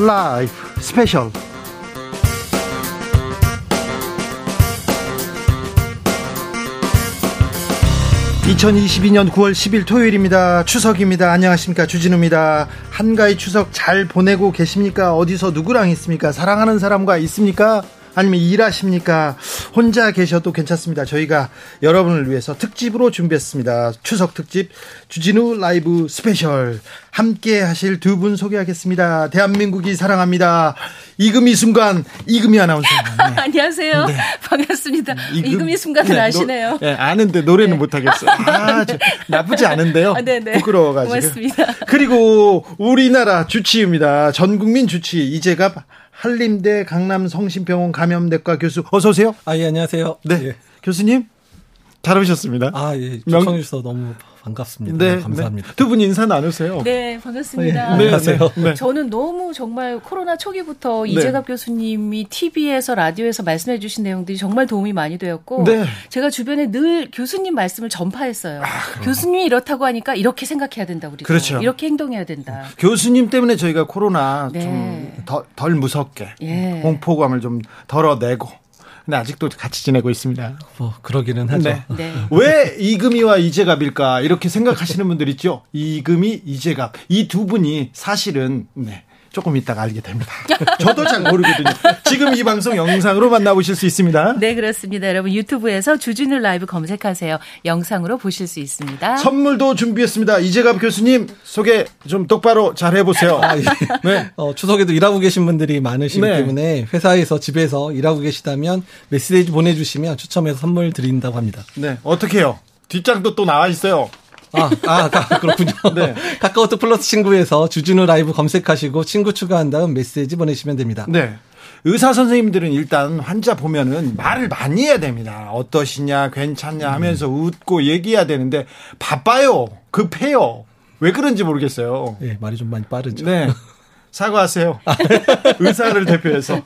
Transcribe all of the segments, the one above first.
라이브 스페셜 2022년 9월 10일 토요일입니다. 추석입니다. 안녕하십니까. 주진우입니다. 한가위 추석 잘 보내고 계십니까? 어디서 누구랑 있습니까? 사랑하는 사람과 있습니까? 아니면 일하십니까? 혼자 계셔도 괜찮습니다. 저희가 여러분을 위해서 특집으로 준비했습니다. 추석 특집 주진우 라이브 스페셜 함께 하실 두 분 소개하겠습니다. 대한민국이 사랑합니다. 이금희 순간 이금희 아나운서. 네. 안녕하세요. 네. 반갑습니다. 이금, 이금희 순간을 네, 아시네요. 네, 아는데 노래는 네. 못하겠어요. 아, 나쁘지 않은데요. 아, 네네. 부끄러워가지고. 고맙습니다. 그리고 우리나라 주치의입니다. 전 국민 주치의 이재갑 한림대 강남 성심병원 감염내과 교수 어서 오세요. 아, 예, 안녕하세요. 네. 예. 교수님 잘 오셨습니다. 아, 예. 초청해 주셔서 너무 반갑습니다. 네, 네. 감사합니다. 네. 두분 인사 나누세요. 네, 반갑습니다. 네, 안녕하세요. 네, 네. 저는 너무 정말 코로나 초기부터 네. 이재갑 교수님이 TV에서 라디오에서 말씀해 주신 내용들이 정말 도움이 많이 되었고 제가 주변에 늘 교수님 말씀을 전파했어요. 아, 교수님이 이렇다고 하니까 이렇게 생각해야 된다 우리 그렇죠. 이렇게 행동해야 된다. 교수님 때문에 저희가 코로나 좀 덜 무섭게 예. 공포감을 좀 덜어내고 근데 아직도 같이 지내고 있습니다. 뭐 그러기는 하죠. 네. 네. 왜 이금희와 이재갑일까 이렇게 생각하시는 분들 있죠. 이금희, 이재갑 이 두 분이 사실은 네. 조금 이따가 알게 됩니다. 저도 잘 모르거든요. 지금 이 방송 영상으로 만나보실 수 있습니다. 네, 그렇습니다. 여러분 유튜브에서 주진우 라이브 검색하세요. 영상으로 보실 수 있습니다. 선물도 준비했습니다. 이재갑 교수님 소개 좀 똑바로 잘 해보세요. 아, 예. 네. 어, 추석에도 일하고 계신 분들이 많으시기 네. 때문에 회사에서 집에서 일하고 계시다면 메시지 보내주시면 추첨해서 선물 드린다고 합니다. 네, 어떻게 해요? 뒷장도 또 나와 있어요. 아, 아, 그렇군요. 네. 카카오톡 플러스 친구에서 주진우 라이브 검색하시고 친구 추가한 다음 메시지 보내시면 됩니다. 네. 의사 선생님들은 일단 환자 보면은 말을 많이 해야 됩니다. 어떠시냐, 괜찮냐 하면서 음. 웃고 얘기해야 되는데 바빠요. 급해요. 왜 그런지 모르겠어요. 네, 말이 좀 많이 빠르죠. 네. 사과하세요. 의사를 대표해서.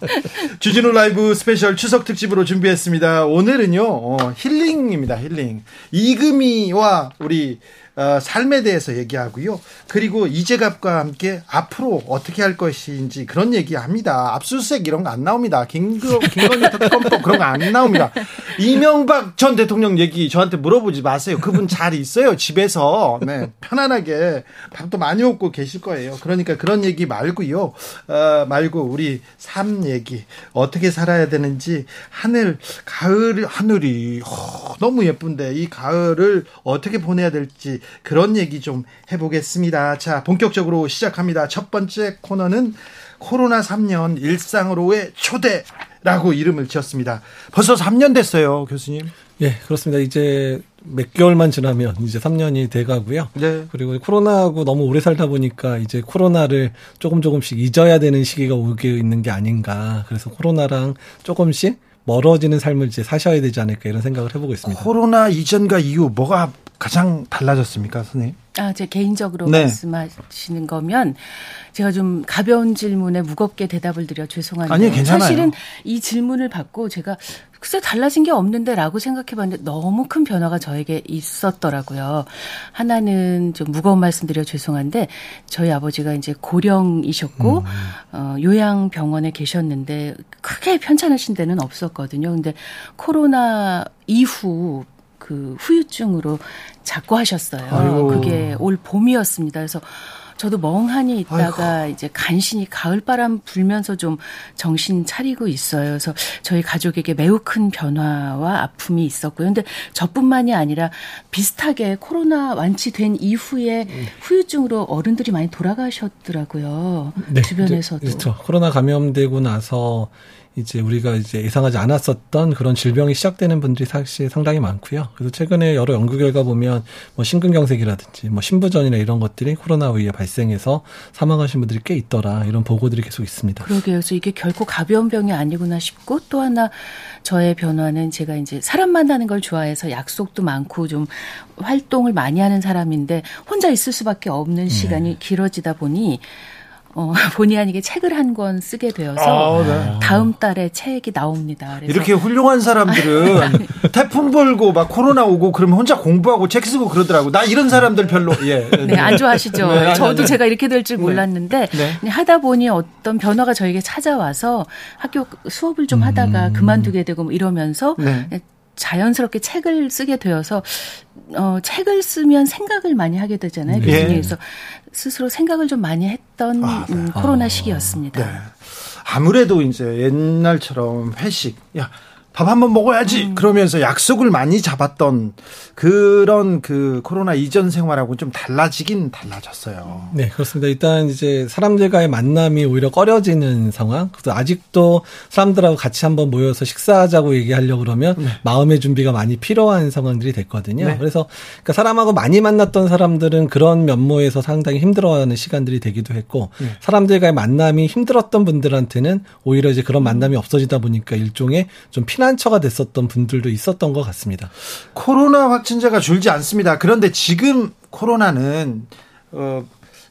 주진우 라이브 스페셜 추석 특집으로 준비했습니다. 오늘은요, 어, 힐링입니다, 힐링. 이금희와 우리 어, 삶에 대해서 얘기하고요. 그리고 이재갑과 함께 앞으로 어떻게 할 것인지 그런 얘기합니다. 압수수색 이런 거 안 나옵니다. 김거, 김건희 특검법 그런 거 안 나옵니다. 이명박 전 대통령 얘기 저한테 물어보지 마세요. 그분 잘 있어요. 집에서. 네, 편안하게 밥도 많이 먹고 계실 거예요. 그러니까 그런 얘기 말고요. 어, 말고 우리 삶 얘기 어떻게 살아야 되는지 하늘 가을 하늘이 어, 너무 예쁜데 이 가을을 어떻게 보내야 될지 그런 얘기 좀 해보겠습니다. 자, 본격적으로 시작합니다. 첫 번째 코너는 코로나 3년 일상으로의 초대라고 이름을 지었습니다. 벌써 3년 됐어요, 교수님. 예, 그렇습니다. 이제 몇 개월만 지나면 이제 3년이 돼 가고요. 네. 그리고 코로나하고 너무 오래 살다 보니까 이제 코로나를 조금 조금씩 잊어야 되는 시기가 오게 있는 게 아닌가. 그래서 코로나랑 조금씩 멀어지는 삶을 이제 사셔야 되지 않을까 이런 생각을 해보고 있습니다. 코로나 이전과 이후 뭐가 가장 달라졌습니까, 선생님? 아, 제 개인적으로 네. 말씀하시는 거면 제가 좀 가벼운 질문에 무겁게 대답을 드려 죄송한데 아니, 괜찮아요. 사실은 이 질문을 받고 제가 글쎄 달라진 게 없는데라고 생각해 봤는데 너무 큰 변화가 저에게 있었더라고요. 하나는 좀 무거운 말씀드려 죄송한데 저희 아버지가 이제 고령이셨고 음. 어 요양병원에 계셨는데 크게 편찮으신 데는 없었거든요. 근데 코로나 이후 그 후유증으로 자꾸 하셨어요. 아이고. 그게 올 봄이었습니다. 그래서 저도 멍하니 있다가 아이고. 이제 간신히 가을바람 불면서 좀 정신 차리고 있어요. 그래서 저희 가족에게 매우 큰 변화와 아픔이 있었고요. 근데 저뿐만이 아니라 비슷하게 코로나 완치된 이후에 음. 후유증으로 어른들이 많이 돌아가셨더라고요. 네, 주변에서도. 그렇죠. 코로나 감염되고 나서 이제 우리가 이제 예상하지 않았었던 그런 질병이 시작되는 분들이 사실 상당히 많고요. 그래서 최근에 여러 연구 결과 보면 뭐 심근경색이라든지 뭐 신부전이나 이런 것들이 코로나 위에 발생해서 사망하신 분들이 꽤 있더라 이런 보고들이 계속 있습니다. 그러게요. 그래서 이게 결코 가벼운 병이 아니구나 싶고 또 하나 저의 변화는 제가 이제 사람 만나는 걸 좋아해서 약속도 많고 좀 활동을 많이 하는 사람인데 혼자 있을 수밖에 없는 시간이 네. 길어지다 보니 어, 본의 아니게 책을 한 권 쓰게 되어서 아, 네. 다음 달에 책이 나옵니다. 이렇게 훌륭한 사람들은 태풍 불고 막 코로나 오고 그러면 혼자 공부하고 책 쓰고 그러더라고. 나 이런 사람들 별로 예. 네, 안 좋아하시죠. 네, 아니, 저도 아니. 제가 이렇게 될 줄 몰랐는데 네. 그냥 하다 보니 어떤 변화가 저에게 찾아와서 학교 수업을 좀 하다가 그만두게 되고 뭐 이러면서 네. 자연스럽게 책을 쓰게 되어서 어 책을 쓰면 생각을 많이 하게 되잖아요. 예. 교수님 그래서 스스로 생각을 좀 많이 했던 아, 네. 음, 코로나 시기였습니다. 네. 아무래도 이제 옛날처럼 회식, 야, 밥 한번 먹어야지. 음. 그러면서 약속을 많이 잡았던 그런 그 코로나 이전 생활하고 좀 달라지긴 달라졌어요. 네, 그렇습니다. 일단 이제 사람들과의 만남이 오히려 꺼려지는 상황. 그래서 아직도 사람들하고 같이 한번 모여서 식사하자고 얘기하려고 그러면 마음의 준비가 많이 필요한 상황들이 됐거든요. 네. 그래서 그러니까 사람하고 많이 만났던 사람들은 그런 면모에서 상당히 힘들어하는 시간들이 되기도 했고 사람들과의 만남이 힘들었던 분들한테는 오히려 이제 그런 만남이 없어지다 보니까 일종의 좀 피난 처가 됐었던 분들도 있었던 것 같습니다. 코로나 확진자가 줄지 않습니다. 그런데 지금 코로나는 어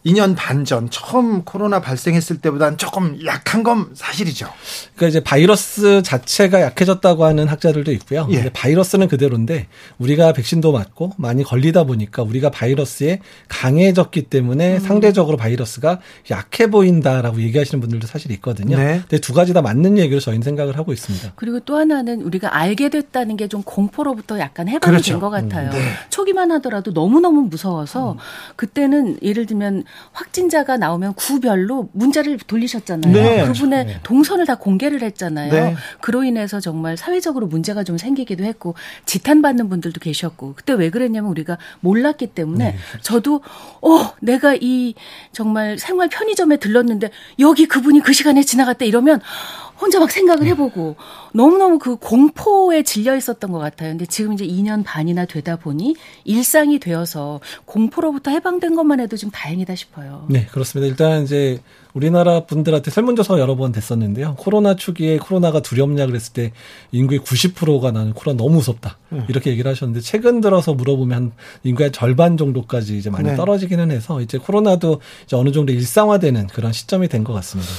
2년 반 전 처음 코로나 발생했을 때보다는 조금 약한 건 사실이죠. 그러니까 이제 바이러스 자체가 약해졌다고 하는 학자들도 있고요. 예. 근데 바이러스는 그대로인데 우리가 백신도 맞고 많이 걸리다 보니까 우리가 바이러스에 강해졌기 때문에 상대적으로 바이러스가 약해 보인다라고 얘기하시는 분들도 사실 있거든요. 네. 근데 두 가지 다 맞는 얘기로 저희는 생각을 하고 있습니다. 그리고 또 하나는 우리가 알게 됐다는 게 좀 공포로부터 약간 해방이 그렇죠. 된것 같아요. 네. 초기만 하더라도 너무너무 무서워서 그때는 예를 들면 확진자가 나오면 구별로 문자를 돌리셨잖아요. 네. 그분의 동선을 다 공개를 했잖아요. 네. 그로 인해서 정말 사회적으로 문제가 좀 생기기도 했고 지탄받는 분들도 계셨고 그때 왜 그랬냐면 우리가 몰랐기 때문에 저도 어 내가 이 정말 생활 편의점에 들렀는데 여기 그분이 그 시간에 지나갔다 이러면 혼자 막 생각을 해보고 너무너무 그 공포에 질려 있었던 것 같아요. 근데 지금 이제 2년 반이나 되다 보니 일상이 되어서 공포로부터 해방된 것만 해도 좀 다행이다 싶어요. 네, 그렇습니다. 일단 이제 우리나라 분들한테 설문조사가 여러 번 됐었는데요. 코로나 초기에 코로나가 두렵냐 그랬을 때 인구의 90%가 나는 코로나 너무 무섭다. 이렇게 얘기를 하셨는데 최근 들어서 물어보면 한 인구의 절반 정도까지 이제 많이 네. 떨어지기는 해서 이제 코로나도 이제 어느 정도 일상화되는 그런 시점이 된 것 같습니다.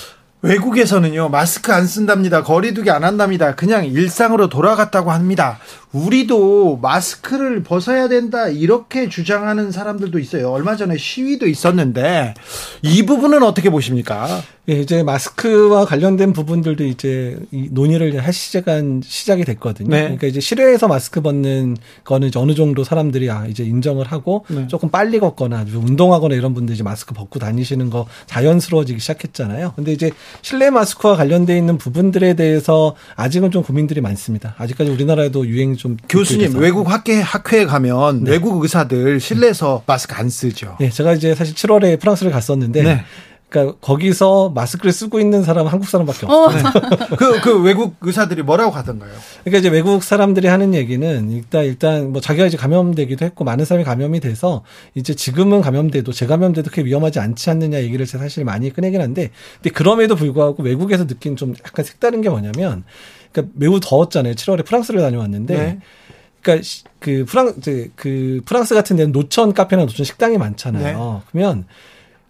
외국에서는요 마스크 안 쓴답니다 거리두기 안 한답니다 그냥 일상으로 돌아갔다고 합니다. 우리도 마스크를 벗어야 된다 이렇게 주장하는 사람들도 있어요. 얼마 전에 시위도 있었는데 이 부분은 어떻게 보십니까 예, 이제 마스크와 관련된 부분들도 이제 이 논의를 할 시작한 시작이 됐거든요. 네. 그러니까 이제 실외에서 마스크 벗는 거는 이제 어느 정도 사람들이 아 이제 인정을 하고 네. 조금 빨리 걷거나 좀 운동하거나 이런 분들 이제 마스크 벗고 다니시는 거 자연스러워지기 시작했잖아요. 근데 이제 실내 마스크와 관련돼 있는 부분들에 대해서 아직은 좀 고민들이 많습니다. 아직까지 우리나라에도 유행이 좀 교수님. 외국 학회 학회에 가면 외국 의사들 실내에서 마스크 안 쓰죠 네, 제가 이제 사실 7월에 프랑스를 갔었는데 네. 그러니까 거기서 마스크를 쓰고 있는 사람 은 한국 사람밖에 없어요. 그, 그 외국 의사들이 뭐라고 하던가요 그러니까 이제 외국 사람들이 하는 얘기는 일단 일단 뭐 자기가 이제 감염되기도 했고 많은 사람이 감염이 돼서 이제 지금은 감염돼도 재감염돼도 그렇게 위험하지 않지 않느냐 얘기를 제가 사실 많이 꺼내긴 한데 근데 그럼에도 불구하고 외국에서 느낀 좀 약간 색다른 게 뭐냐면 그러니까 매우 더웠잖아요. 7월에 프랑스를 다녀왔는데 네. 그러니까 시- 그 프랑 이제 그 프랑스 같은 데는 노천 카페나 노천 식당이 많잖아요. 그러면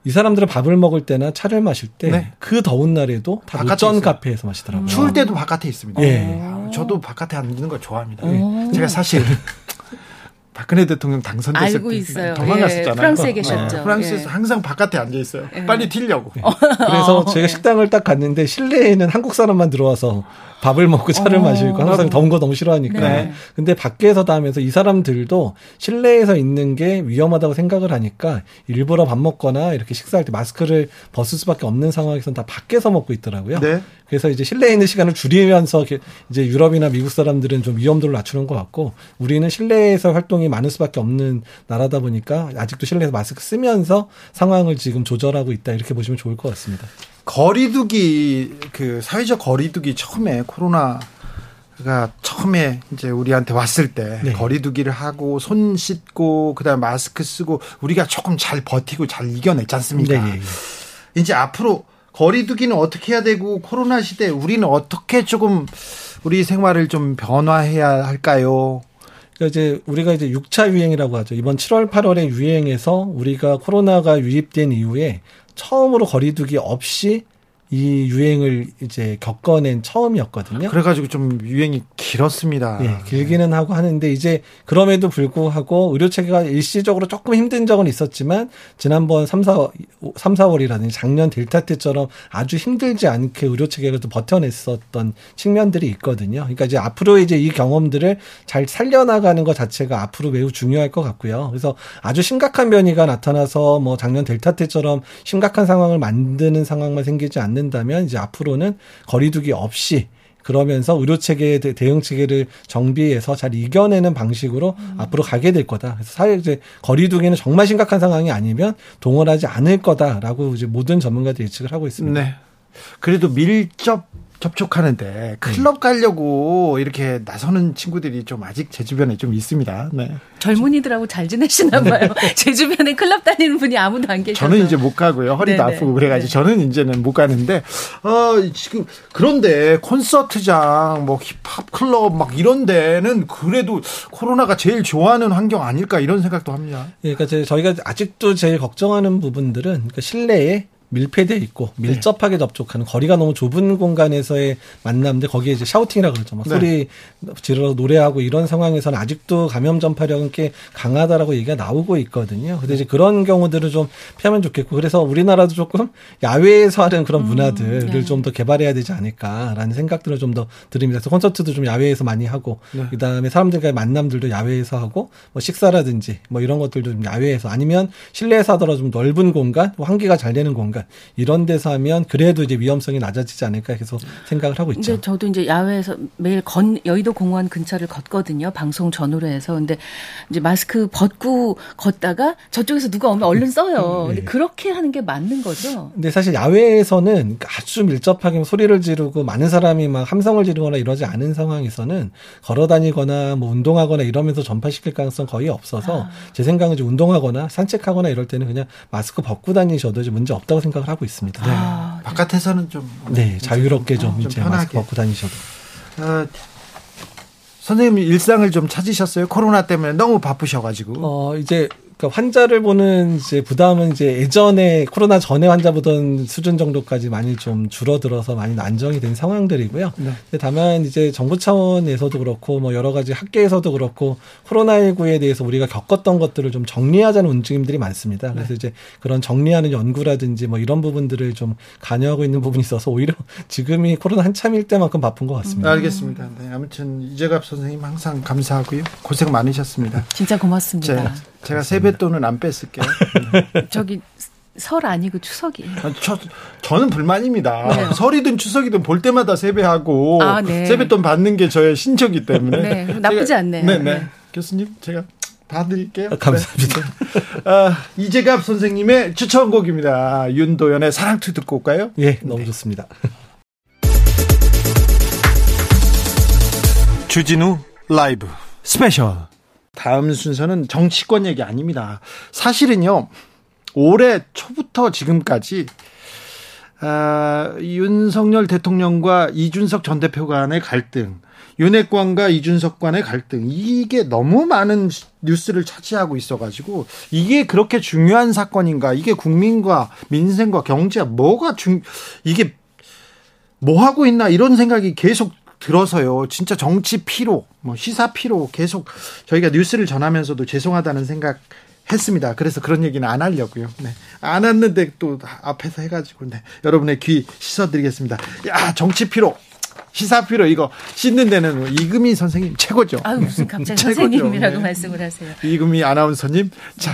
이 사람들은 밥을 먹을 때나 차를 마실 때 네. 그 더운 날에도 다 있어요. 카페에서 마시더라고요. 추울 때도 바깥에 있습니다 예. 아, 저도 바깥에 앉는 걸 좋아합니다 오. 제가 사실 박근혜 대통령 당선됐을 알고 때 있어요. 도망갔었잖아요. 예, 프랑스에 계셨죠. 프랑스에서 예. 항상 바깥에 앉아 있어요. 빨리 튀려고. 그래서 어, 제가 네. 식당을 딱 갔는데 실내에는 한국 사람만 들어와서 밥을 먹고 차를 어. 마시고 한국 사람 더운 거 너무 싫어하니까. 네. 근데 밖에서 다 하면서 이 사람들도 실내에서 있는 게 위험하다고 생각을 하니까 일부러 밥 먹거나 이렇게 식사할 때 마스크를 벗을 수밖에 없는 상황에서는 다 밖에서 먹고 있더라고요. 네. 그래서 이제 실내에 있는 시간을 줄이면서 이제 유럽이나 미국 사람들은 좀 위험도를 낮추는 것 같고 우리는 실내에서 활동이 많을 수밖에 없는 나라다 보니까 아직도 실내에서 마스크 쓰면서 상황을 지금 조절하고 있다 이렇게 보시면 좋을 것 같습니다. 거리두기 그 사회적 거리두기 처음에 코로나가 처음에 이제 우리한테 왔을 때 네. 거리두기를 하고 손 씻고 그다음 에 마스크 쓰고 우리가 조금 잘 버티고 잘 이겨냈지 않습니까? 네, 예, 예. 이제 앞으로 거리두기는 어떻게 해야 되고 코로나 시대 우리는 어떻게 조금 우리 생활을 좀 변화해야 할까요? 그러니까 이제 우리가 이제 6차 유행이라고 하죠. 이번 7월, 8월에 유행에서 우리가 코로나가 유입된 이후에 처음으로 거리두기 없이 이 유행을 이제 겪어낸 처음이었거든요. 그래가지고 좀 유행이 길었습니다. 예, 길기는 하고 하는데 이제 그럼에도 불구하고 의료 체계가 일시적으로 조금 힘든 적은 있었지만 지난번 3, 4, 3, 4월이라든지 작년 델타 때처럼 아주 힘들지 않게 의료 체계가 또 버텨냈었던 측면들이 있거든요. 그러니까 이제 앞으로 이제 이 경험들을 잘 살려나가는 것 자체가 앞으로 매우 중요할 것 같고요. 그래서 아주 심각한 변이가 나타나서 뭐 작년 델타 때처럼 심각한 상황을 만드는 상황만 생기지 않는 않는다면 이제 앞으로는 거리두기 없이 그러면서 의료 체계 대응 체계를 정비해서 잘 이겨내는 방식으로 음. 앞으로 가게 될 거다. 그래서 사회 이제 거리두기는 정말 심각한 상황이 아니면 동원하지 않을 거다라고 이제 모든 전문가들이 예측을 하고 있습니다. 네. 그래도 밀접 접촉하는데 클럽 가려고 이렇게 나서는 친구들이 좀 아직 제 주변에 좀 있습니다. 네. 젊은이들하고 잘 지내시나 봐요. 제 주변에 클럽 다니는 분이 아무도 안 계셔서. 저는 이제 못 가고요. 허리도 네네. 아프고 그래가지고 네. 저는 이제는 못 가는데 어 지금 그런데 콘서트장 뭐 힙합 클럽 막 이런 데는 그래도 코로나가 제일 좋아하는 환경 아닐까 이런 생각도 합니다. 예, 그러니까 저희가 아직도 제일 걱정하는 부분들은 그러니까 실내에 밀폐돼 있고 네. 밀접하게 네. 접촉하는 거리가 너무 좁은 공간에서의 만남들 거기에 이제 샤우팅이라 그러죠. 막 네. 소리 지르러 노래하고 이런 상황에서는 아직도 감염 전파력은 꽤 강하다라고 얘기가 나오고 있거든요. 근데 이제 그런 경우들을 좀 피하면 좋겠고 그래서 우리나라도 조금 야외에서 하는 그런 음, 문화들을 네. 좀더 개발해야 되지 않을까라는 생각들을 좀 더 드립니다. 그래서 콘서트도 좀 야외에서 많이 하고 네. 그다음에 사람들과의 만남들도 야외에서 하고 뭐 식사라든지 뭐 이런 것들도 좀 야외에서 아니면 실내에서 하더라도 좀 넓은 공간, 환기가 잘 되는 공간 이런 데서 하면 그래도 이제 위험성이 낮아지지 않을까 계속 생각을 하고 있죠. 저도 이제 야외에서 매일 건 여의도 공원 근처를 걷거든요. 방송 전후로 해서 근데 이제 마스크 벗고 걷다가 저쪽에서 누가 오면 얼른 써요. 네. 근데 그렇게 하는 게 맞는 거죠. 근데 사실 야외에서는 아주 밀접하게 소리를 지르고 많은 사람이 막 함성을 지르거나 이러지 않은 상황에서는 걸어 다니거나 뭐 운동하거나 이러면서 전파시킬 가능성 거의 없어서 아. 제 생각은 이제 운동하거나 산책하거나 이럴 때는 그냥 마스크 벗고 다니셔도 이제 문제 없다고 생각 생각을 하고 있습니다. 네. 아, 바깥에서는 좀 네, 자유롭게 좀, 좀 이제 편하게. 마스크 벗고 다니셔도. 어, 선생님 일상을 좀 찾으셨어요? 코로나 때문에 너무 바쁘셔가지고. 어, 이제 그러니까 환자를 보는 이제 부담은 이제 예전에 코로나 전에 환자 보던 수준 정도까지 많이 좀 줄어들어서 많이 안정이 된 상황들이고요. 네. 다만 이제 정부 차원에서도 그렇고 뭐 여러 가지 학계에서도 그렇고 코로나19에 대해서 우리가 겪었던 것들을 좀 정리하자는 움직임들이 많습니다. 그래서 네. 이제 그런 정리하는 연구라든지 뭐 이런 부분들을 좀 관여하고 있는 부분이 있어서 오히려 지금이 코로나 한참일 때만큼 바쁜 것 같습니다. 음. 알겠습니다. 네, 아무튼 이재갑 선생님 항상 감사하고요. 고생 많으셨습니다. 진짜 고맙습니다. 제가 세뱃돈은 안 뺐을게요. 저기 설 아니고 추석이에요. 아, 저, 저는 불만입니다. 네. 설이든 추석이든 볼 때마다 세배하고 아, 네. 세뱃돈 받는 게 저의 신청이 때문에. 네, 나쁘지 제가, 않네요. 네, 네. 교수님 제가 봐드릴게요. 아, 감사합니다. 네. 아, 이재갑 선생님의 추천곡입니다. 윤도현의 사랑 Two 듣고 올까요? 예, 너무 네. 좋습니다. 주진우 라이브 스페셜 다음 순서는 정치권 얘기 아닙니다. 사실은요, 올해 초부터 지금까지 아, 윤석열 대통령과 이준석 전 대표 간의 갈등, 윤핵관과 이준석 간의 갈등, 이게 너무 많은 뉴스를 차지하고 있어가지고, 이게 그렇게 중요한 사건인가, 이게 국민과 민생과 경제, 뭐가 중, 이게 뭐 하고 있나, 이런 생각이 계속 들어서요. 진짜 정치 피로, 뭐 시사 피로 계속 저희가 뉴스를 전하면서도 죄송하다는 생각 했습니다. 그래서 그런 얘기는 안 하려고요. 네. 안 했는데 또 앞에서 해가지고, 네. 여러분의 귀 씻어드리겠습니다. 야, 정치 피로. 시사 피로 이거 씻는 데는 이금희 선생님 최고죠. 아 무슨 갑자기 선생님이라고 네. 말씀을 하세요. 이금희 아나운서님. 자,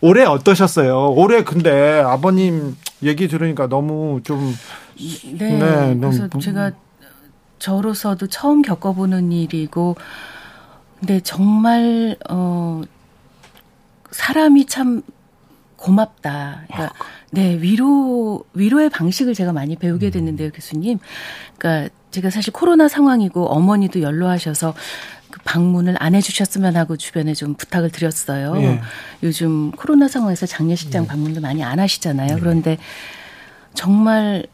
올해 어떠셨어요? 올해 근데 아버님 얘기 들으니까 너무 좀. 네. 네 그래서 너무, 제가 저로서도 처음 겪어보는 일이고, 근데 정말, 어, 사람이 참 고맙다. 그러니까, 네, 위로, 위로의 방식을 제가 많이 배우게 됐는데요, 교수님. 그러니까 제가 사실 코로나 상황이고 어머니도 연로하셔서 그 방문을 안 해주셨으면 하고 주변에 좀 부탁을 드렸어요. 네. 요즘 코로나 상황에서 장례식장 네. 방문도 많이 안 하시잖아요. 네. 그런데 정말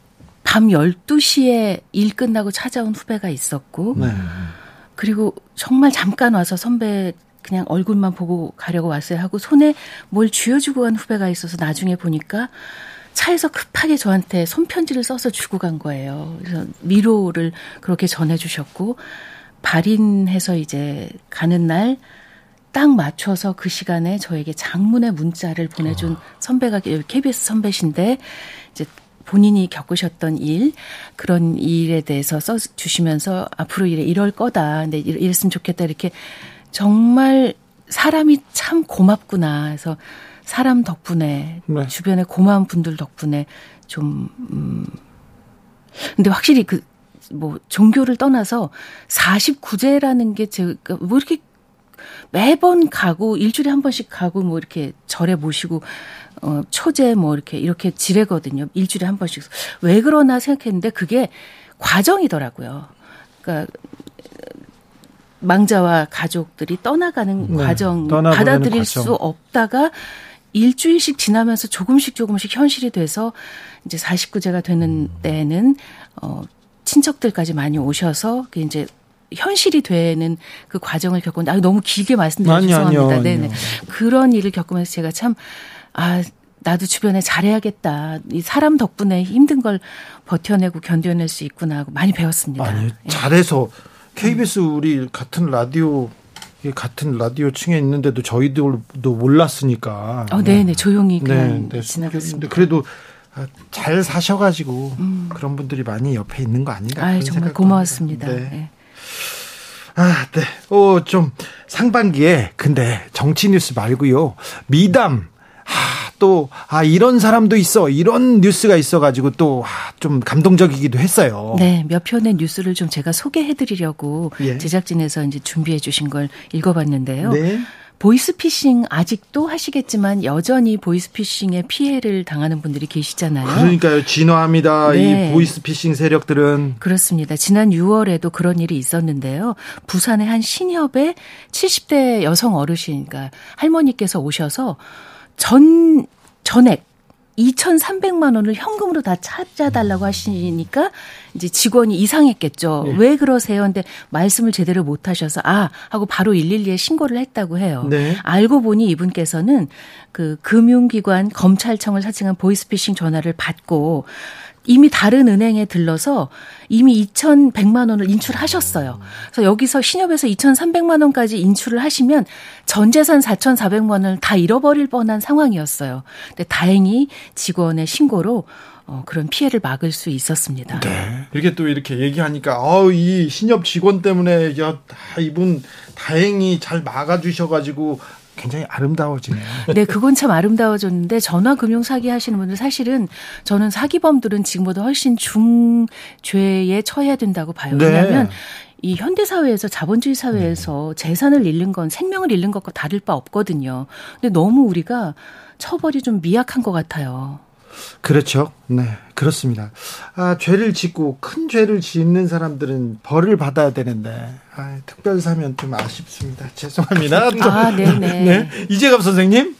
밤 12시에 일 끝나고 찾아온 후배가 있었고, 네. 그리고 정말 잠깐 와서 선배 그냥 얼굴만 보고 가려고 왔어요 하고 손에 뭘 쥐어주고 간 후배가 있어서 나중에 보니까 차에서 급하게 저한테 손편지를 써서 주고 간 거예요. 그래서 미로를 그렇게 전해주셨고 발인해서 이제 가는 날 딱 맞춰서 그 시간에 저에게 장문의 문자를 보내준 선배가 KBS 선배신데 이제 본인이 겪으셨던 일 그런 일에 대해서 써 주시면서 앞으로 이래 이럴 거다. 근데 이랬으면 좋겠다 이렇게 정말 사람이 참 고맙구나. 그래서 사람 덕분에 네. 주변에 고마운 분들 덕분에 좀 음. 근데 확실히 그 뭐 종교를 떠나서 49제라는 게 제가 뭐 이렇게 매번 가고 일주일에 한 번씩 가고 뭐 이렇게 절에 모시고 어 초제 뭐 이렇게 이렇게 지내거든요. 일주일에 한 번씩. 왜 그러나 생각했는데 그게 과정이더라고요. 그러니까 망자와 가족들이 떠나가는 네, 과정 받아들일 과정. 수 없다가 일주일씩 지나면서 조금씩 조금씩 현실이 돼서 이제 49제가 되는 때는 어 친척들까지 많이 오셔서 그 이제 현실이 되는 그 과정을 겪었는데 아 너무 길게 말씀드려 죄송합니다. 네네. 그런 일을 겪으면서 제가 참아 나도 주변에 잘해야겠다. 이 사람 덕분에 힘든 걸 버텨내고 견뎌낼 수 있구나 하고 많이 배웠습니다. 아니, 예. 잘해서 KBS 우리 같은 라디오 같은 라디오 층에 있는데도 저희들도 몰랐으니까. 어, 네, 네, 조용히 그냥 네, 네. 지나갔습니다. 그래도 아, 잘 사셔가지고 음. 그런 분들이 많이 옆에 있는 거 아닌가? 아, 정말 고마웠습니다. 네. 네. 아, 네. 어, 좀 상반기에 근데 정치 뉴스 말고요. 미담 아, 또, 아, 이런 사람도 있어. 이런 뉴스가 있어가지고 또, 아, 좀 감동적이기도 했어요. 네, 몇 편의 뉴스를 좀 제가 소개해드리려고 예. 제작진에서 이제 준비해 주신 걸 읽어봤는데요. 네. 보이스피싱 아직도 하시겠지만 여전히 보이스피싱의 피해를 당하는 분들이 계시잖아요. 그러니까요. 진화합니다. 네. 이 보이스피싱 세력들은. 그렇습니다. 지난 6월에도 그런 일이 있었는데요. 부산의 한 신협의 70대 여성 어르신, 그러니까 할머니께서 오셔서 전, 전액 2,300만 원을 현금으로 다 찾아달라고 하시니까 이제 직원이 이상했겠죠. 네. 왜 그러세요? 근데 말씀을 제대로 못 하셔서 아 하고 바로 112에 신고를 했다고 해요. 네. 알고 보니 이분께서는 그 금융기관 검찰청을 사칭한 보이스피싱 전화를 받고 이미 다른 은행에 들러서 이미 2,100만 원을 인출하셨어요. 그래서 여기서 신협에서 2,300만 원까지 인출을 하시면 전 재산 4,400만 원을 다 잃어버릴 뻔한 상황이었어요. 근데 다행히 직원의 신고로 어, 그런 피해를 막을 수 있었습니다. 네. 이렇게 또 이렇게 얘기하니까, 어, 이 신협 직원 때문에, 야, 이분 다행히 잘 막아주셔가지고, 굉장히 아름다워지네요. 네, 그건 참 아름다워졌는데 전화 금융 사기 하시는 분들 사실은 저는 사기범들은 지금보다 훨씬 중죄에 처해야 된다고 봐요. 네. 왜냐하면 이 현대 사회에서 자본주의 사회에서 네. 재산을 잃는 건 생명을 잃는 것과 다를 바 없거든요. 근데 너무 우리가 처벌이 좀 미약한 것 같아요. 그렇죠. 네, 그렇습니다. 아, 죄를 짓고 큰 죄를 짓는 사람들은 벌을 받아야 되는데 아, 특별사면 좀 아쉽습니다. 죄송합니다. 아, 네네. 네. 이재갑 선생님,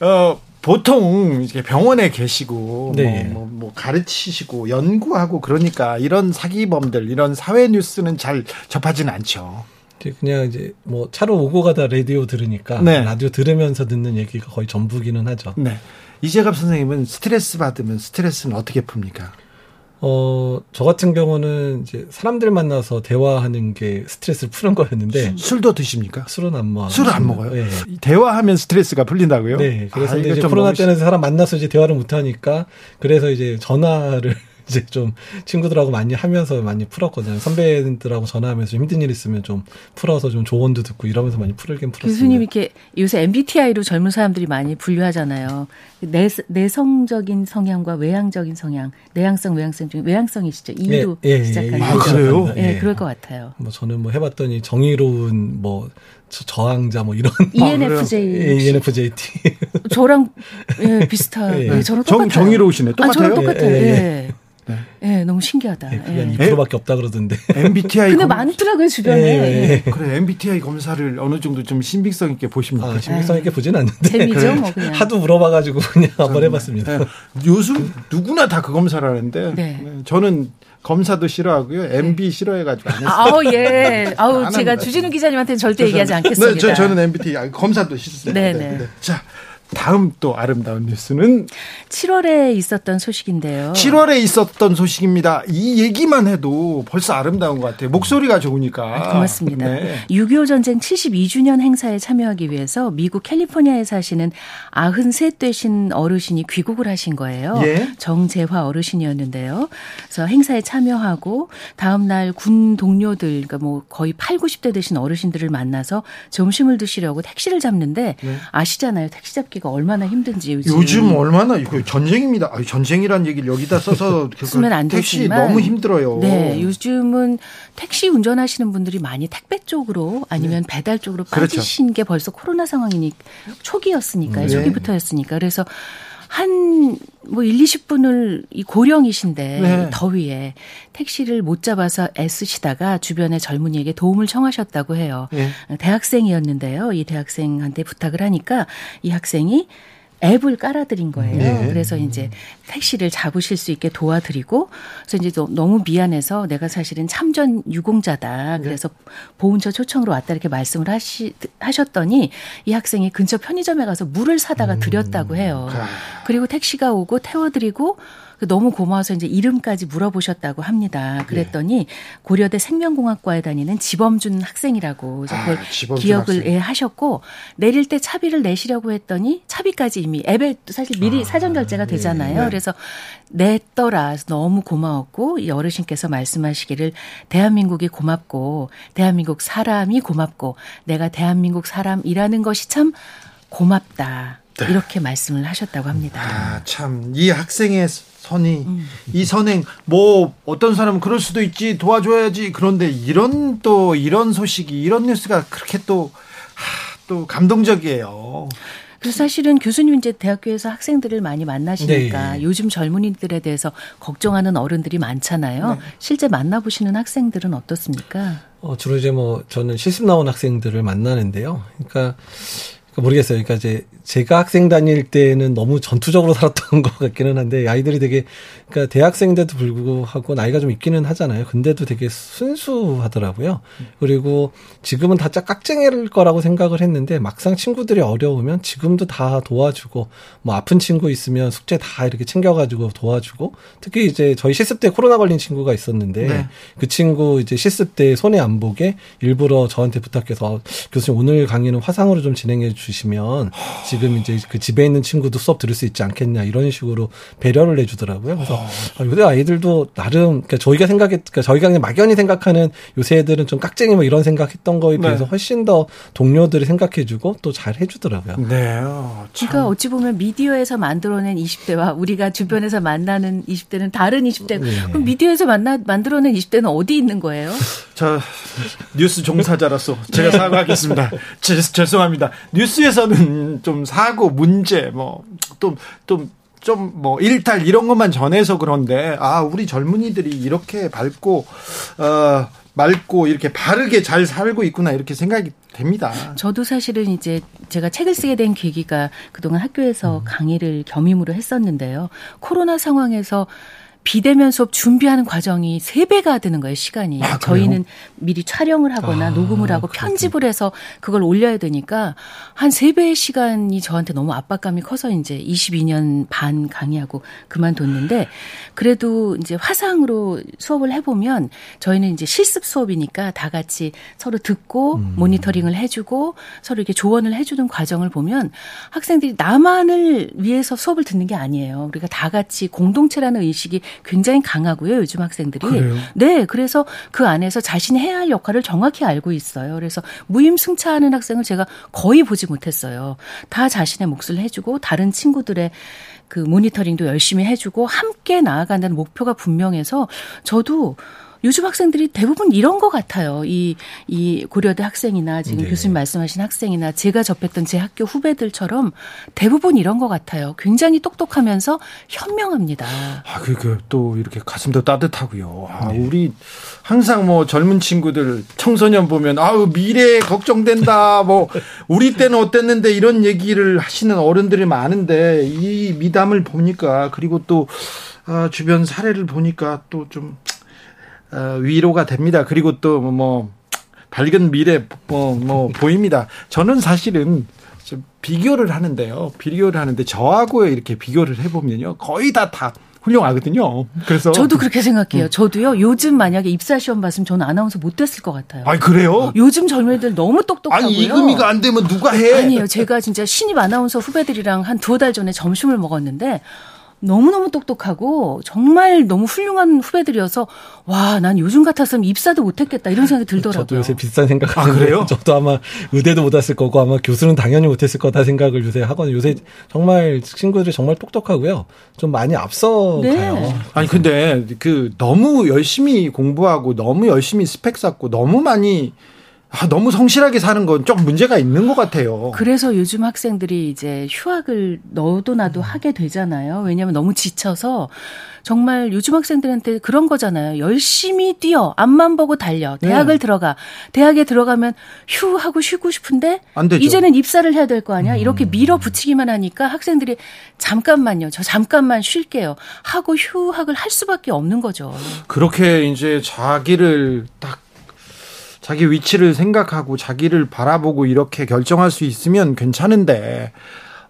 어, 보통 이제 병원에 계시고 네. 뭐, 뭐, 뭐, 가르치시고 연구하고 그러니까 이런 사기범들 이런 사회 뉴스는 잘 접하지는 않죠. 그냥 이제 뭐 차로 오고 가다 라디오 들으니까 네. 라디오 들으면서 듣는 얘기가 거의 전부기는 하죠. 네. 이재갑 선생님은 스트레스 받으면 스트레스는 어떻게 풉니까? 어, 저 같은 경우는 이제 사람들 만나서 대화하는 게 스트레스를 푸는 거였는데. 술, 도 드십니까? 술은 안 먹어요. 술은 안 먹어요? 네. 대화하면 스트레스가 풀린다고요? 네. 그래서 아, 이제 코로나 때는 사람 만나서 이제 대화를 못 하니까 그래서 이제 전화를 이제 좀 친구들하고 많이 하면서 많이 풀었거든요. 선배들하고 전화하면서 힘든 일 있으면 좀 풀어서 좀 조언도 듣고 이러면서 많이 풀긴 풀었어요. 교수님 이렇게 요새 MBTI로 젊은 사람들이 많이 분류하잖아요. 내, 내성적인 성향과 외향적인 성향, 내향성, 외향성 중에 외향성이시죠. 이로 예, 예, 시작하는. 예, 아, 그래요? 예, 그럴 것 같아요. 뭐 저는 뭐 해봤더니 정의로운 뭐 저항자 뭐 이런 ENFJ 예, ENFJT 저랑 예, 비슷한 예. 예, 저랑 똑같아요. 정, 정의로우시네. 똑같아요. 아, 저랑 똑같아요. 예. 예. 네. 네, 너무 신기하다. 네, 그게 예. 2%밖에 없다 그러던데. MBTI. 근데 검... 많더라고요 주변에. 예, 예. 그래 MBTI 검사를 어느 정도 좀 신빙성 있게 보십니까? 아, 신빙성 있게 보진 않는데. 재미죠, 그래. 뭐 그냥. 하도 물어봐가지고 그냥 한번 해봤습니다. 네. 요즘 누구나 다 그 검사를 하는데 네. 저는 검사도 싫어하고요. MB 싫어해가지고 안 했어요. 아우 예. 아우 제가 주진우 기자님한테는 절대 얘기하지 않겠습니다. 네, 저, 는 MBT 검사도 싫습니다. 네네. 네. 네. 자 다음 또 아름다운 뉴스는 7월에 있었던 소식인데요. 7월에 있었던 소식입니다. 이 얘기만 해도 벌써 아름다운 것 같아요. 목소리가 좋으니까. 아, 고맙습니다. 네. 6.25 전쟁 72주년 행사에 참여하기 위해서 미국 캘리포니아에 사시는 93 되신 어르신이 귀국을 하신 거예요. 예? 정재화 어르신이었는데요. 그래서 행사에 참여하고 다음 날 군 동료들 그러니까 뭐 거의 8, 90대 되신 어르신들을 만나서 점심을 드시려고 택시를 잡는데 네. 아시잖아요. 택시 잡기 가 얼마나 힘든지 요즘. 요즘 얼마나 이거 전쟁입니다. 아니, 전쟁이란 얘기를 여기다 써서 쓰면 안 택시 되지만 너무 힘들어요. 네, 요즘은 택시 운전하시는 분들이 많이 택배 쪽으로 아니면 네. 배달 쪽으로 그렇죠. 빠지신 그렇죠. 게 벌써 코로나 상황이니 초기였으니까요. 네. 초기부터였으니까 그래서 한, 뭐, 1, 20분을 이 고령이신데, 네. 더위에 택시를 못 잡아서 애쓰시다가 주변의 젊은이에게 도움을 청하셨다고 해요. 네. 대학생이었는데요. 이 대학생한테 부탁을 하니까 이 학생이 앱을 깔아드린 거예요. 네. 그래서 이제 택시를 잡으실 수 있게 도와드리고, 그래서 이제 너무 미안해서 내가 사실은 참전 유공자다. 네. 그래서 네. 보훈처 초청으로 왔다 이렇게 말씀을 하시, 하셨더니 이 학생이 근처 편의점에 가서 물을 사다가 음. 드렸다고 해요. 음. 그리고 택시가 오고 태워드리고 그 너무 고마워서 이제 이름까지 물어보셨다고 합니다. 네. 그랬더니 고려대 생명공학과에 다니는 지범준 학생이라고 그걸 아, 기억을 학생. 예, 하셨고 내릴 때 차비를 내시려고 했더니 차비까지 이미 앱에 사실 미리 아, 사전 결제가 되잖아요. 네. 그래서 냈더라 너무 고마웠고 이 어르신께서 말씀하시기를 대한민국이 고맙고 대한민국 사람이 고맙고 내가 대한민국 사람이라는 것이 참 고맙다. 네. 이렇게 말씀을 하셨다고 합니다. 아, 참, 이 학생의 선이 음. 이 선행 뭐 어떤 사람은 그럴 수도 있지 도와줘야지 그런데 이런 또 이런 소식이 이런 뉴스가 그렇게 또 하, 또 감동적이에요. 그래서 사실은 교수님 이제 대학교에서 학생들을 많이 만나시니까 네. 요즘 젊은이들에 대해서 걱정하는 어른들이 많잖아요. 네. 실제 만나보시는 학생들은 어떻습니까? 어, 주로 이제 뭐 저는 실습 나온 학생들을 만나는데요. 그러니까 모르겠어요. 그러니까 이제 제가 학생 다닐 때는 너무 전투적으로 살았던 것 같기는 한데 아이들이 되게 그러니까 대학생인데도 불구하고 나이가 좀 있기는 하잖아요. 근데도 되게 순수하더라고요. 그리고 지금은 다 짝깍쟁이일 거라고 생각을 했는데 막상 친구들이 어려우면 지금도 다 도와주고 뭐 아픈 친구 있으면 숙제 다 이렇게 챙겨가지고 도와주고 특히 이제 저희 실습 때 코로나 걸린 친구가 있었는데 네. 그 친구 이제 실습 때 손해 안 보게 일부러 저한테 부탁해서 교수님 오늘 강의는 화상으로 좀 진행해 주 시면 지금 이제 그 집에 있는 친구도 수업 들을 수 있지 않겠냐 이런 식으로 배려를 해주더라고요. 그래서 아, 요새 아이들도 나름 그러니까 저희가 생각했 그러니까 저희가 그냥 막연히 생각하는 요새 애들은 좀 깍쟁이 뭐 이런 생각했던 거에 네. 비해서 네. 훨씬 더 동료들이 생각해주고 또 잘 해주더라고요. 네. 어, 그러니까 어찌 보면 미디어에서 만들어낸 20대와 우리가 주변에서 만나는 20대는 다른 20대. 네. 그럼 미디어에서 만나 만들어낸 20대는 어디 있는 거예요? 자 뉴스 종사자로서 제가 네. 사과하겠습니다. 제, 죄송합니다. 뉴스에서는 좀 사고 문제 뭐또또 좀뭐 일탈 이런 것만 전해서 그런데 아 우리 젊은이들이 이렇게 밝고 어 맑고 이렇게 바르게 잘 살고 있구나 이렇게 생각이 됩니다. 저도 사실은 이제 제가 책을 쓰게 된 계기가 그동안 학교에서 음. 강의를 겸임으로 했었는데요. 코로나 상황에서 비대면 수업 준비하는 과정이 세배가 되는 거예요, 시간이. 아, 저희는 미리 촬영을 하거나 아, 녹음을 하고 그렇군. 편집을 해서 그걸 올려야 되니까 한 세배의 시간이 저한테 너무 압박감이 커서 이제 22년 반 강의하고 그만뒀는데 그래도 이제 화상으로 수업을 해보면 저희는 이제 실습 수업이니까 다 같이 서로 듣고 음. 모니터링을 해주고 서로 이렇게 조언을 해주는 과정을 보면 학생들이 나만을 위해서 수업을 듣는 게 아니에요. 우리가 다 같이 공동체라는 의식이 굉장히 강하고요. 요즘 학생들이. 그래요? 네, 그래서 그 안에서 자신이 해야 할 역할을 정확히 알고 있어요. 그래서 무임승차하는 학생을 제가 거의 보지 못했어요. 다 자신의 몫을 해주고 다른 친구들의 그 모니터링도 열심히 해주고 함께 나아간다는 목표가 분명해서 저도 요즘 학생들이 대부분 이런 것 같아요. 이, 이 고려대 학생이나 지금 네. 교수님 말씀하신 학생이나 제가 접했던 제 학교 후배들처럼 대부분 이런 것 같아요. 굉장히 똑똑하면서 현명합니다. 아, 그, 그, 또 이렇게 가슴도 따뜻하고요. 아, 네. 우리 항상 뭐 젊은 친구들, 청소년 보면 아우, 미래 걱정된다. 뭐, 우리 때는 어땠는데 이런 얘기를 하시는 어른들이 많은데 이 미담을 보니까 그리고 또 아, 주변 사례를 보니까 또좀 어, 위로가 됩니다. 그리고 또 뭐 밝은 미래 뭐, 뭐 보입니다. 저는 사실은 좀 비교를 하는데요. 비교를 하는데 저하고 이렇게 비교를 해보면요. 거의 다, 다 훌륭하거든요. 그래서. 저도 그렇게 생각해요. 음. 저도요, 요즘 만약에 입사 시험 봤으면 저는 아나운서 못 됐을 것 같아요. 아니, 그래요? 요즘 젊은이들 너무 똑똑하고요. 아니, 이금희가 안 되면 누가 해? 아니에요. 제가 진짜 신입 아나운서 후배들이랑 한 두어 달 전에 점심을 먹었는데, 너무너무 똑똑하고 정말 너무 훌륭한 후배들이어서 와, 난 요즘 같았으면 입사도 못했겠다 이런 생각이 들더라고요. 저도 요새 비슷한 생각 아, 그래요? 저도 아마 의대도 못 왔을 거고 아마 교수는 당연히 못했을 거다 생각을 요새 하거든요. 요새 정말 친구들이 정말 똑똑하고요. 좀 많이 앞서 네. 가요. 아니 근데 그 너무 열심히 공부하고 너무 열심히 스펙 쌓고 너무 많이 아, 너무 성실하게 사는 건 좀 문제가 있는 것 같아요. 그래서 요즘 학생들이 이제 휴학을 너도 나도 음. 하게 되잖아요. 왜냐하면 너무 지쳐서 정말 요즘 학생들한테 그런 거잖아요. 열심히 뛰어. 앞만 보고 달려. 대학을 네. 들어가. 대학에 들어가면 휴 하고 쉬고 싶은데 안 되죠. 이제는 입사를 해야 될 거 아니야. 음. 이렇게 밀어붙이기만 하니까 학생들이 잠깐만요. 저 잠깐만 쉴게요. 하고 휴학을 할 수밖에 없는 거죠. 그렇게 이제 자기를 딱 자기 위치를 생각하고 자기를 바라보고 이렇게 결정할 수 있으면 괜찮은데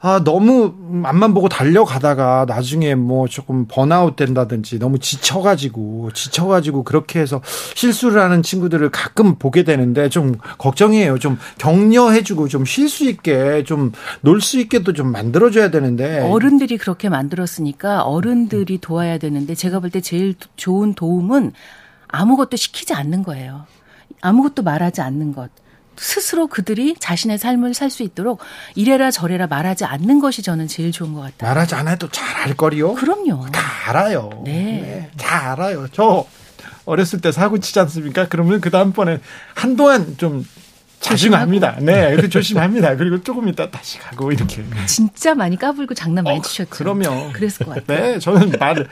아, 너무 앞만 보고 달려가다가 나중에 뭐 조금 번아웃 된다든지 너무 지쳐가지고, 지쳐가지고 그렇게 해서 실수를 하는 친구들을 가끔 보게 되는데 좀 걱정이에요. 좀 격려해주고 좀 쉴 수 있게 좀 놀 수 있게도 좀 만들어줘야 되는데. 어른들이 그렇게 만들었으니까 어른들이 도와야 되는데 제가 볼 때 제일 좋은 도움은 아무것도 시키지 않는 거예요. 아무것도 말하지 않는 것. 스스로 그들이 자신의 삶을 살 수 있도록 이래라 저래라 말하지 않는 것이 저는 제일 좋은 것 같아요. 말하지 않아도 잘 알 거리요? 그럼요. 다 알아요. 네. 네. 다 알아요. 저 어렸을 때 사고 치지 않습니까? 그러면 그 다음번에 한동안 좀 자중합니다. 네, 그 조심합니다. 그리고 조금 있다 다시 가고 이렇게. 진짜 많이 까불고 장난 많이 어, 치셨죠. 그러면 그랬을 것 같아요. 네, 저는 말을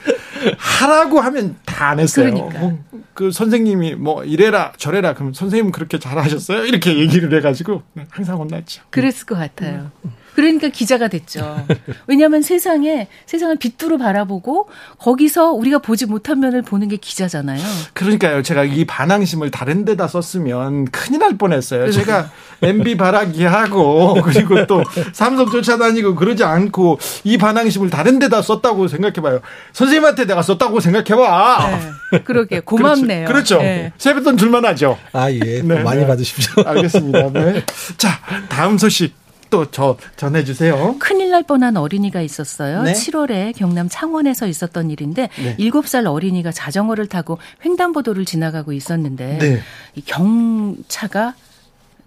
하라고 하면 다 안 했어요. 그러니까. 뭐, 그 선생님이 뭐 이래라 저래라 그럼 선생님 그렇게 잘하셨어요? 이렇게 얘기를 해가지고 항상 혼났죠. 그랬을 것 같아요. 음. 그러니까 기자가 됐죠. 왜냐하면 세상에 세상을 빗두루 바라보고 거기서 우리가 보지 못한 면을 보는 게 기자잖아요. 그러니까요. 제가 이 반항심을 다른 데다 썼으면 큰일 날 뻔했어요. 제가 MB 바라기 하고 그리고 또 삼성 쫓아다니고 그러지 않고 이 반항심을 다른 데다 썼다고 생각해봐요. 선생님한테 내가 썼다고 생각해봐. 네, 그러게 고맙네요. 그렇죠. 그렇죠. 네. 세뱃돈 줄만 하죠. 아 예. 네, 많이 네. 받으십시오. 알겠습니다. 네. 자 다음 소식. 또저 전해주세요. 큰일 날 뻔한 어린이가 있었어요. 네? 7월에 경남 창원에서 있었던 일인데 네. 7살 어린이가 자전거를 타고 횡단보도를 지나가고 있었는데 네. 이 경차가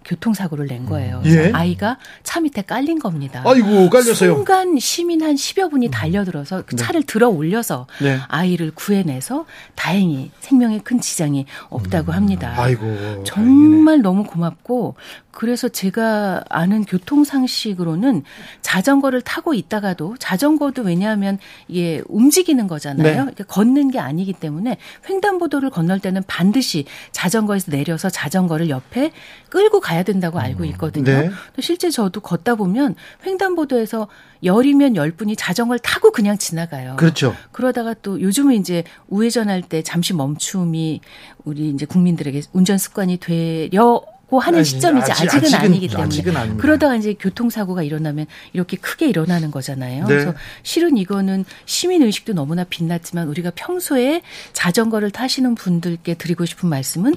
교통사고를 낸 거예요. 예? 아이가 차 밑에 깔린 겁니다. 아이고, 깔렸어요. 순간 시민 한 10여 분이 달려들어서 그 네. 차를 들어 올려서 네. 아이를 구해내서 다행히 생명에 큰 지장이 없다고 음. 합니다. 아이고. 정말 다행이네. 너무 고맙고 그래서 제가 아는 교통 상식으로는 자전거를 타고 있다가도 자전거도 왜냐하면 이게 움직이는 거잖아요. 네. 걷는 게 아니기 때문에 횡단보도를 건널 때는 반드시 자전거에서 내려서 자전거를 옆에 끌고 가야 된다고 알고 음. 있거든요. 네. 실제 저도 걷다 보면 횡단보도에서 열이면 열 분이 자전거를 타고 그냥 지나가요. 그렇죠. 그러다가 또 요즘은 이제 우회전할 때 잠시 멈춤이 우리 이제 국민들에게 운전 습관이 되려 고 하는 아니, 시점이지 아직, 아직 은 아니기 때문에 아직은 그러다가 이제 교통사고가 일어나면 이렇게 크게 일어나는 거잖아요. 네. 그래서 실은 이거는 시민 의식도 너무나 빛났지만 우리가 평소에 자전거를 타시는 분들께 드리고 싶은 말씀은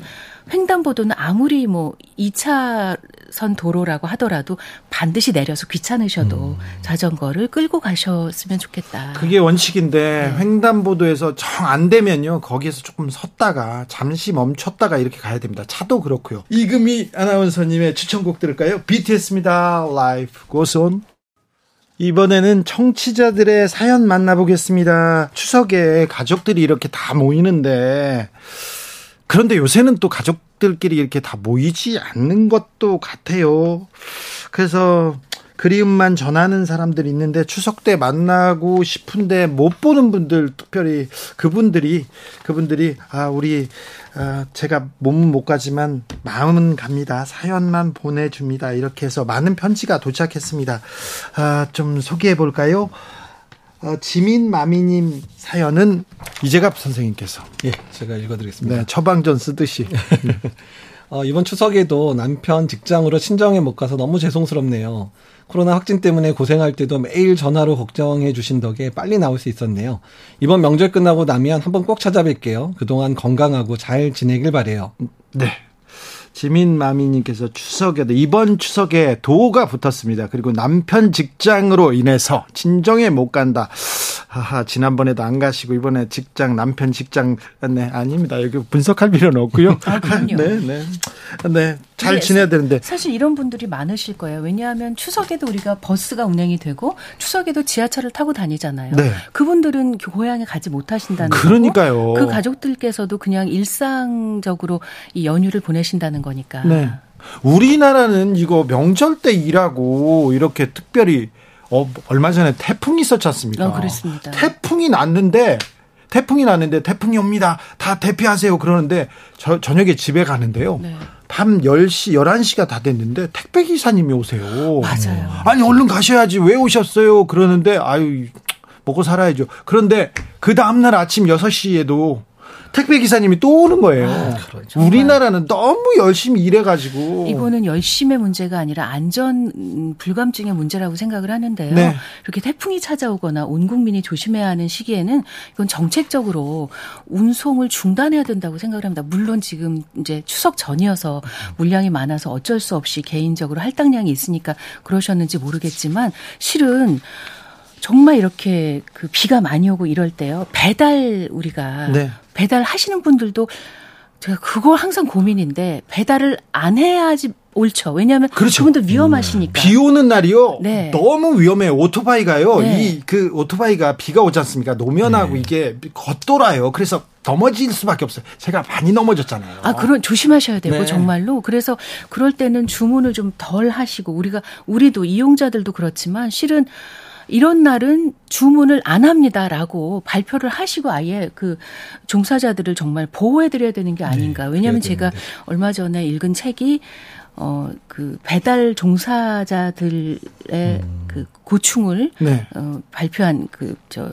횡단보도는 아무리 뭐 2차선 도로라고 하더라도 반드시 내려서 귀찮으셔도 음. 자전거를 끌고 가셨으면 좋겠다. 그게 원칙인데 네. 횡단보도에서 정 안 되면요. 거기에서 조금 섰다가 잠시 멈췄다가 이렇게 가야 됩니다. 차도 그렇고요. 이금 희 아나운서님의 추천곡 들을까요? BTS입니다. Life Goes On. 이번에는 청취자들의 사연 만나보겠습니다. 추석에 가족들이 이렇게 다 모이는데 그런데 요새는 또 가족들끼리 이렇게 다 모이지 않는 것도 같아요. 그래서 그리움만 전하는 사람들이 있는데 추석 때 만나고 싶은데 못 보는 분들 특별히 그분들이 그분들이 아 우리 아, 제가 몸은 못 가지만 마음은 갑니다. 사연만 보내줍니다. 이렇게 해서 많은 편지가 도착했습니다. 아, 좀 소개해 볼까요? 어, 지민 마미님 사연은 이재갑 선생님께서 예 제가 읽어드리겠습니다. 네, 처방전 쓰듯이 어, 이번 추석에도 남편 직장으로 친정에 못 가서 너무 죄송스럽네요. 코로나 확진 때문에 고생할 때도 매일 전화로 걱정해 주신 덕에 빨리 나올 수 있었네요. 이번 명절 끝나고 나면 한번 꼭 찾아뵐게요. 그동안 건강하고 잘 지내길 바래요. 네. 지민마미님께서 추석에도 이번 추석에 도가 붙었습니다. 그리고 남편 직장으로 인해서 친정에 못 간다. 하하 지난번에도 안 가시고 이번에 직장 남편 직장 네 아닙니다. 여기 분석할 필요는 없고요. 아. 네, 네. 네. 잘 지내야 되는데. 사실 이런 분들이 많으실 거예요. 왜냐하면 추석에도 우리가 버스가 운행이 되고 추석에도 지하철을 타고 다니잖아요. 네. 그분들은 고향에 가지 못하신다는 그러니까요. 거고 그 가족들께서도 그냥 일상적으로 이 연휴를 보내신다는 거니까. 네. 우리나라는 이거 명절 때 일하고 이렇게 특별히 어, 얼마 전에 태풍이 있었지 않습니까? 어, 그렇습니다. 태풍이 났는데 태풍이 났는데 태풍이 옵니다. 다 대피하세요. 그러는데 저, 저녁에 집에 가는데요. 네. 밤 10시, 11시가 다 됐는데 택배 기사님이 오세요. 맞아요. 아니 얼른 가셔야지. 왜 오셨어요? 그러는데 아유 먹고 살아야죠. 그런데 그 다음 날 아침 6시에도 택배 기사님이 또 오는 거예요. 아, 우리나라는 너무 열심히 일해가지고 이거는 열심의 문제가 아니라 안전 음, 불감증의 문제라고 생각을 하는데요. 네. 이렇게 태풍이 찾아오거나 온 국민이 조심해야 하는 시기에는 이건 정책적으로 운송을 중단해야 된다고 생각을 합니다. 물론 지금 이제 추석 전이어서 물량이 많아서 어쩔 수 없이 개인적으로 할당량이 있으니까 그러셨는지 모르겠지만 실은 정말 이렇게 그 비가 많이 오고 이럴 때요. 배달 우리가 네. 배달 하시는 분들도 제가 그거 항상 고민인데 배달을 안 해야지 옳죠. 왜냐하면 그렇죠. 그분들 위험하시니까. 비 오는 날이요. 네. 너무 위험해요. 오토바이가요. 네. 이그 오토바이가 비가 오지 않습니까? 노면하고 네. 이게 겉돌아요. 그래서 넘어질 수밖에 없어요. 제가 많이 넘어졌잖아요. 아, 그런 조심하셔야 되고 네. 정말로 그래서 그럴 때는 주문을 좀 덜 하시고 우리가 우리도 이용자들도 그렇지만 실은 이런 날은 주문을 안 합니다라고 발표를 하시고 아예 그 종사자들을 정말 보호해 드려야 되는 게 아닌가. 네, 왜냐하면 제가 되는데. 얼마 전에 읽은 책이 어 그 배달 종사자들의 음. 그 고충을 네. 어, 발표한 그저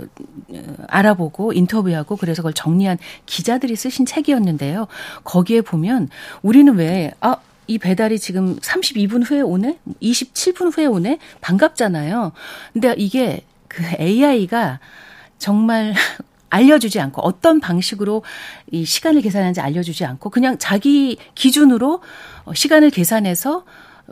알아보고 인터뷰하고 그래서 그걸 정리한 기자들이 쓰신 책이었는데요. 거기에 보면 우리는 왜 아, 이 배달이 지금 32분 후에 오네? 27분 후에 오네? 반갑잖아요. 근데 이게 그 AI가 정말 알려주지 않고 어떤 방식으로 이 시간을 계산하는지 알려주지 않고 그냥 자기 기준으로 어, 시간을 계산해서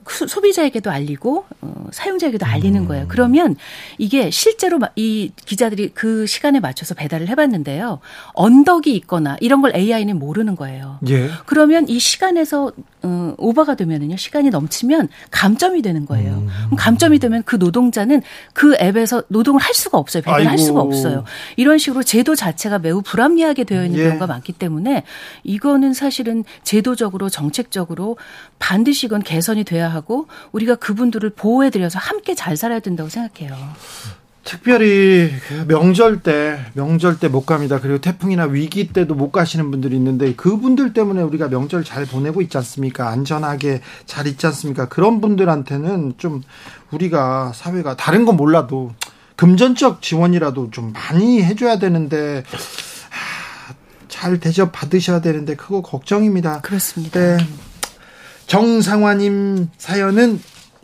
소- 소비자에게도 알리고 어, 사용자에게도 알리는 거예요. 그러면 이게 실제로 마- 이 기자들이 그 시간에 맞춰서 배달을 해봤는데요. 언덕이 있거나 이런 걸 AI는 모르는 거예요. 예. 그러면 이 시간에서 어, 오버가 되면은요 시간이 넘치면 감점이 되는 거예요. 그럼 감점이 되면 그 노동자는 그 앱에서 노동을 할 수가 없어요. 배달을 할 아이고. 수가 없어요. 이런 식으로 제도 자체가 매우 불합리하게 되어 있는 예. 경우가 많기 때문에 이거는 사실은 제도적으로 정책적으로 반드시 이건 개선이 돼야 하고 우리가 그분들을 보호해드려서 함께 잘 살아야 된다고 생각해요. 특별히 그 명절 때 명절 때 못 갑니다. 그리고 태풍이나 위기 때도 못 가시는 분들이 있는데 그분들 때문에 우리가 명절 잘 보내고 있지 않습니까? 안전하게 잘 있지 않습니까? 그런 분들한테는 좀 우리가 사회가 다른 건 몰라도 금전적 지원이라도 좀 많이 해줘야 되는데 하, 잘 대접 받으셔야 되는데 그거 걱정입니다. 그렇습니다. 네. 정상화님 사연은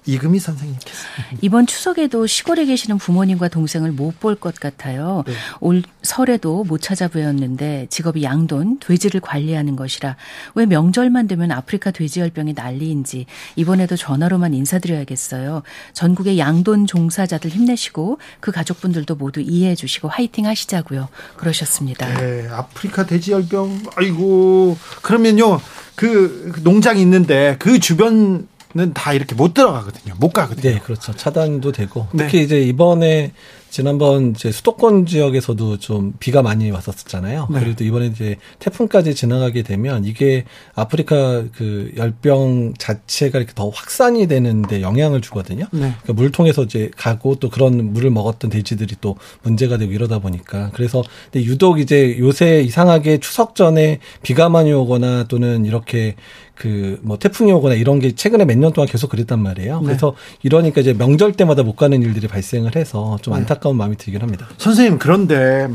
이금희 선생님께서. 이번 추석에도 시골에 계시는 부모님과 동생을 못 볼 것 같아요. 네. 올 설에도 못 찾아뵈었는데 직업이 양돈, 돼지를 관리하는 것이라 왜 명절만 되면 아프리카 돼지열병이 난리인지 이번에도 전화로만 인사드려야겠어요. 전국의 양돈 종사자들 힘내시고 그 가족분들도 모두 이해해 주시고 화이팅 하시자고요. 그러셨습니다. 네, 아프리카 돼지열병. 아이고. 그러면요. 그, 그 농장이 있는데 그 주변은 다 이렇게 못 들어가거든요. 못 가거든요. 네, 그렇죠. 차단도 되고 네. 특히 이제 이번에 지난번 이제 수도권 지역에서도 좀 비가 많이 왔었잖아요. 네. 또 이번에 이제 태풍까지 지나가게 되면 이게 아프리카 그 열병 자체가 이렇게 더 확산이 되는데 영향을 주거든요. 네. 그러니까 물통에서 이제 가고 또 그런 물을 먹었던 돼지들이 또 문제가 되고 이러다 보니까 그래서 근데 유독 이제 요새 이상하게 추석 전에 비가 많이 오거나 또는 이렇게 그 뭐 태풍이 오거나 이런 게 최근에 몇 년 동안 계속 그랬단 말이에요. 네. 그래서 이러니까 이제 명절 때마다 못 가는 일들이 발생을 해서 좀 네. 안타까운 마음이 들긴 합니다. 선생님, 그런데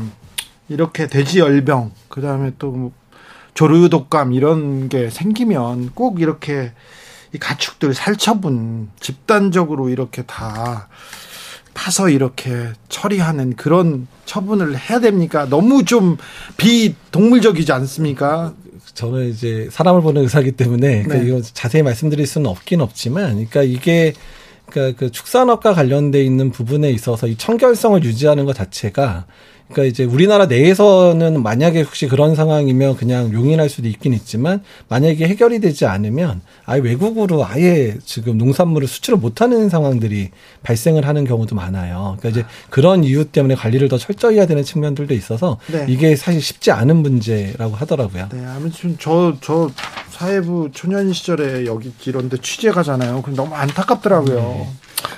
이렇게 돼지 열병, 그 다음에 또 뭐 조류 독감 이런 게 생기면 꼭 이렇게 이 가축들 살처분 집단적으로 이렇게 다 파서 이렇게 처리하는 그런 처분을 해야 됩니까? 너무 좀 비동물적이지 않습니까? 저는 이제 사람을 보는 의사기 때문에 네. 그러니까 이거 자세히 말씀드릴 수는 없긴 없지만, 그러니까 이게 그러니까 그 축산업과 관련돼 있는 부분에 있어서 이 청결성을 유지하는 것 자체가 그러니까 이제 우리나라 내에서는 만약에 혹시 그런 상황이면 그냥 용인할 수도 있긴 있지만 만약에 해결이 되지 않으면 아예 외국으로 아예 지금 농산물을 수출을 못하는 상황들이 발생을 하는 경우도 많아요. 그러니까 이제 그런 이유 때문에 관리를 더 철저히 해야 되는 측면들도 있어서 네. 이게 사실 쉽지 않은 문제라고 하더라고요. 네, 아무튼 저 저 사회부 초년 시절에 여기 이런데 취재 가잖아요. 그럼 너무 안타깝더라고요. 네.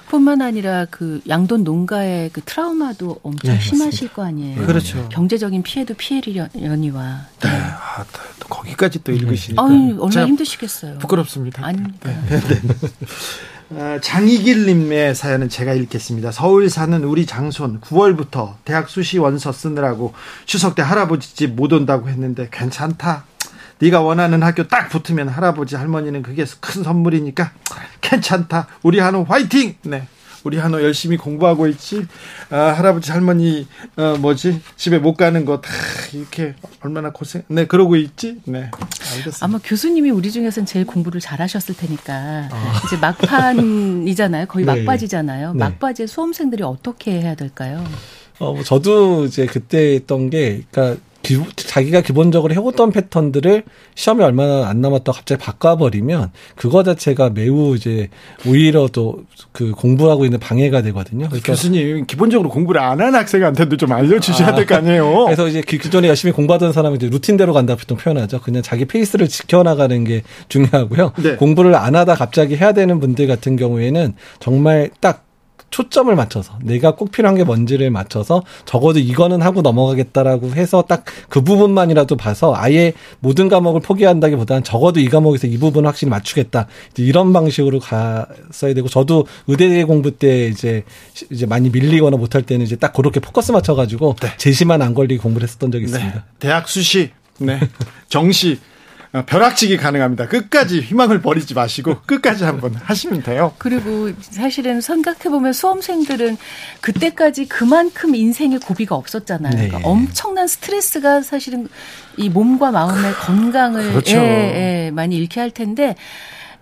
뿐만 아니라 그 양돈 농가의 그 트라우마도 엄청 네, 심하실 맞습니다. 거 아니에요. 그렇죠. 경제적인 피해도 피해려니와. 네. 네. 아, 또 거기까지 또 읽으시니까. 아유, 얼마나 힘드시겠어요. 부끄럽습니다. 아닙니다. 네. 네. 어, 장희길님의 사연은 제가 읽겠습니다. 서울 사는 우리 장손 9월부터 대학 수시 원서 쓰느라고 추석 때 할아버지 집 못 온다고 했는데 괜찮다. 네가 원하는 학교 딱 붙으면 할아버지 할머니는 그게 큰 선물이니까 괜찮다. 우리 한우 화이팅. 네. 우리 한우 열심히 공부하고 있지. 아, 할아버지 할머니 어, 뭐지 집에 못 가는 거 다 이렇게 얼마나 고생. 네 그러고 있지. 네 알겠습니다. 아마 교수님이 우리 중에서는 제일 공부를 잘하셨을 테니까 아. 이제 막판이잖아요. 거의 네. 막바지잖아요. 네. 막바지에 수험생들이 어떻게 해야 될까요? 어, 뭐 저도 이제 그때 했던 게, 그러니까 기, 자기가 기본적으로 해오던 패턴들을 시험이 얼마나 안 남았다 갑자기 바꿔버리면 그거 자체가 매우 이제 오히려 또 그 공부하고 있는 방해가 되거든요. 그러니까 교수님 기본적으로 공부를 안 한 학생한테도 좀 알려주셔야 아, 될거 아니에요. 그래서 이제 그 기존에 열심히 공부하던 사람이 이제 루틴대로 간다 보통 표현하죠. 그냥 자기 페이스를 지켜나가는 게 중요하고요. 네. 공부를 안 하다 갑자기 해야 되는 분들 같은 경우에는 정말 딱 초점을 맞춰서 내가 꼭 필요한 게 뭔지를 맞춰서 적어도 이거는 하고 넘어가겠다라고 해서 딱 그 부분만이라도 봐서 아예 모든 과목을 포기한다기보다는 적어도 이 과목에서 이 부분을 확실히 맞추겠다 이런 방식으로 갔어야 되고 저도 의대 공부 때 이제 이제 많이 밀리거나 못할 때는 이제 딱 그렇게 포커스 맞춰가지고 네. 제시만 안 걸리게 공부를 했었던 적이 네. 있습니다. 네. 대학 수시, 네 정시 어, 벼락치기 가능합니다. 끝까지 희망을 버리지 마시고 끝까지 한번 하시면 돼요. 그리고 사실은 생각해보면 수험생들은 그때까지 그만큼 인생의 고비가 없었잖아요. 네. 그러니까 엄청난 스트레스가 사실은 이 몸과 마음의 건강을 그렇죠. 예, 예, 많이 잃게 할 텐데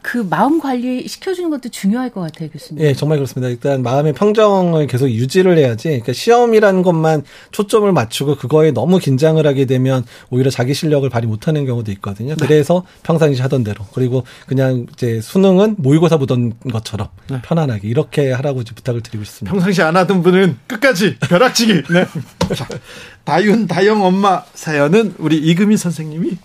그 마음 관리 시켜주는 것도 중요할 것 같아요, 교수님. 예, 정말 그렇습니다. 일단 마음의 평정을 계속 유지를 해야지. 그러니까 시험이라는 것만 초점을 맞추고 그거에 너무 긴장을 하게 되면 오히려 자기 실력을 발휘 못하는 경우도 있거든요. 네. 그래서 평상시 하던 대로 그리고 그냥 이제 수능은 모의고사 보던 것처럼 네. 편안하게 이렇게 하라고 부탁을 드리고 싶습니다. 평상시 안 하던 분은 끝까지 벼락치기. 네. 자, 다윤 다영 엄마 사연은 우리 이금희 선생님이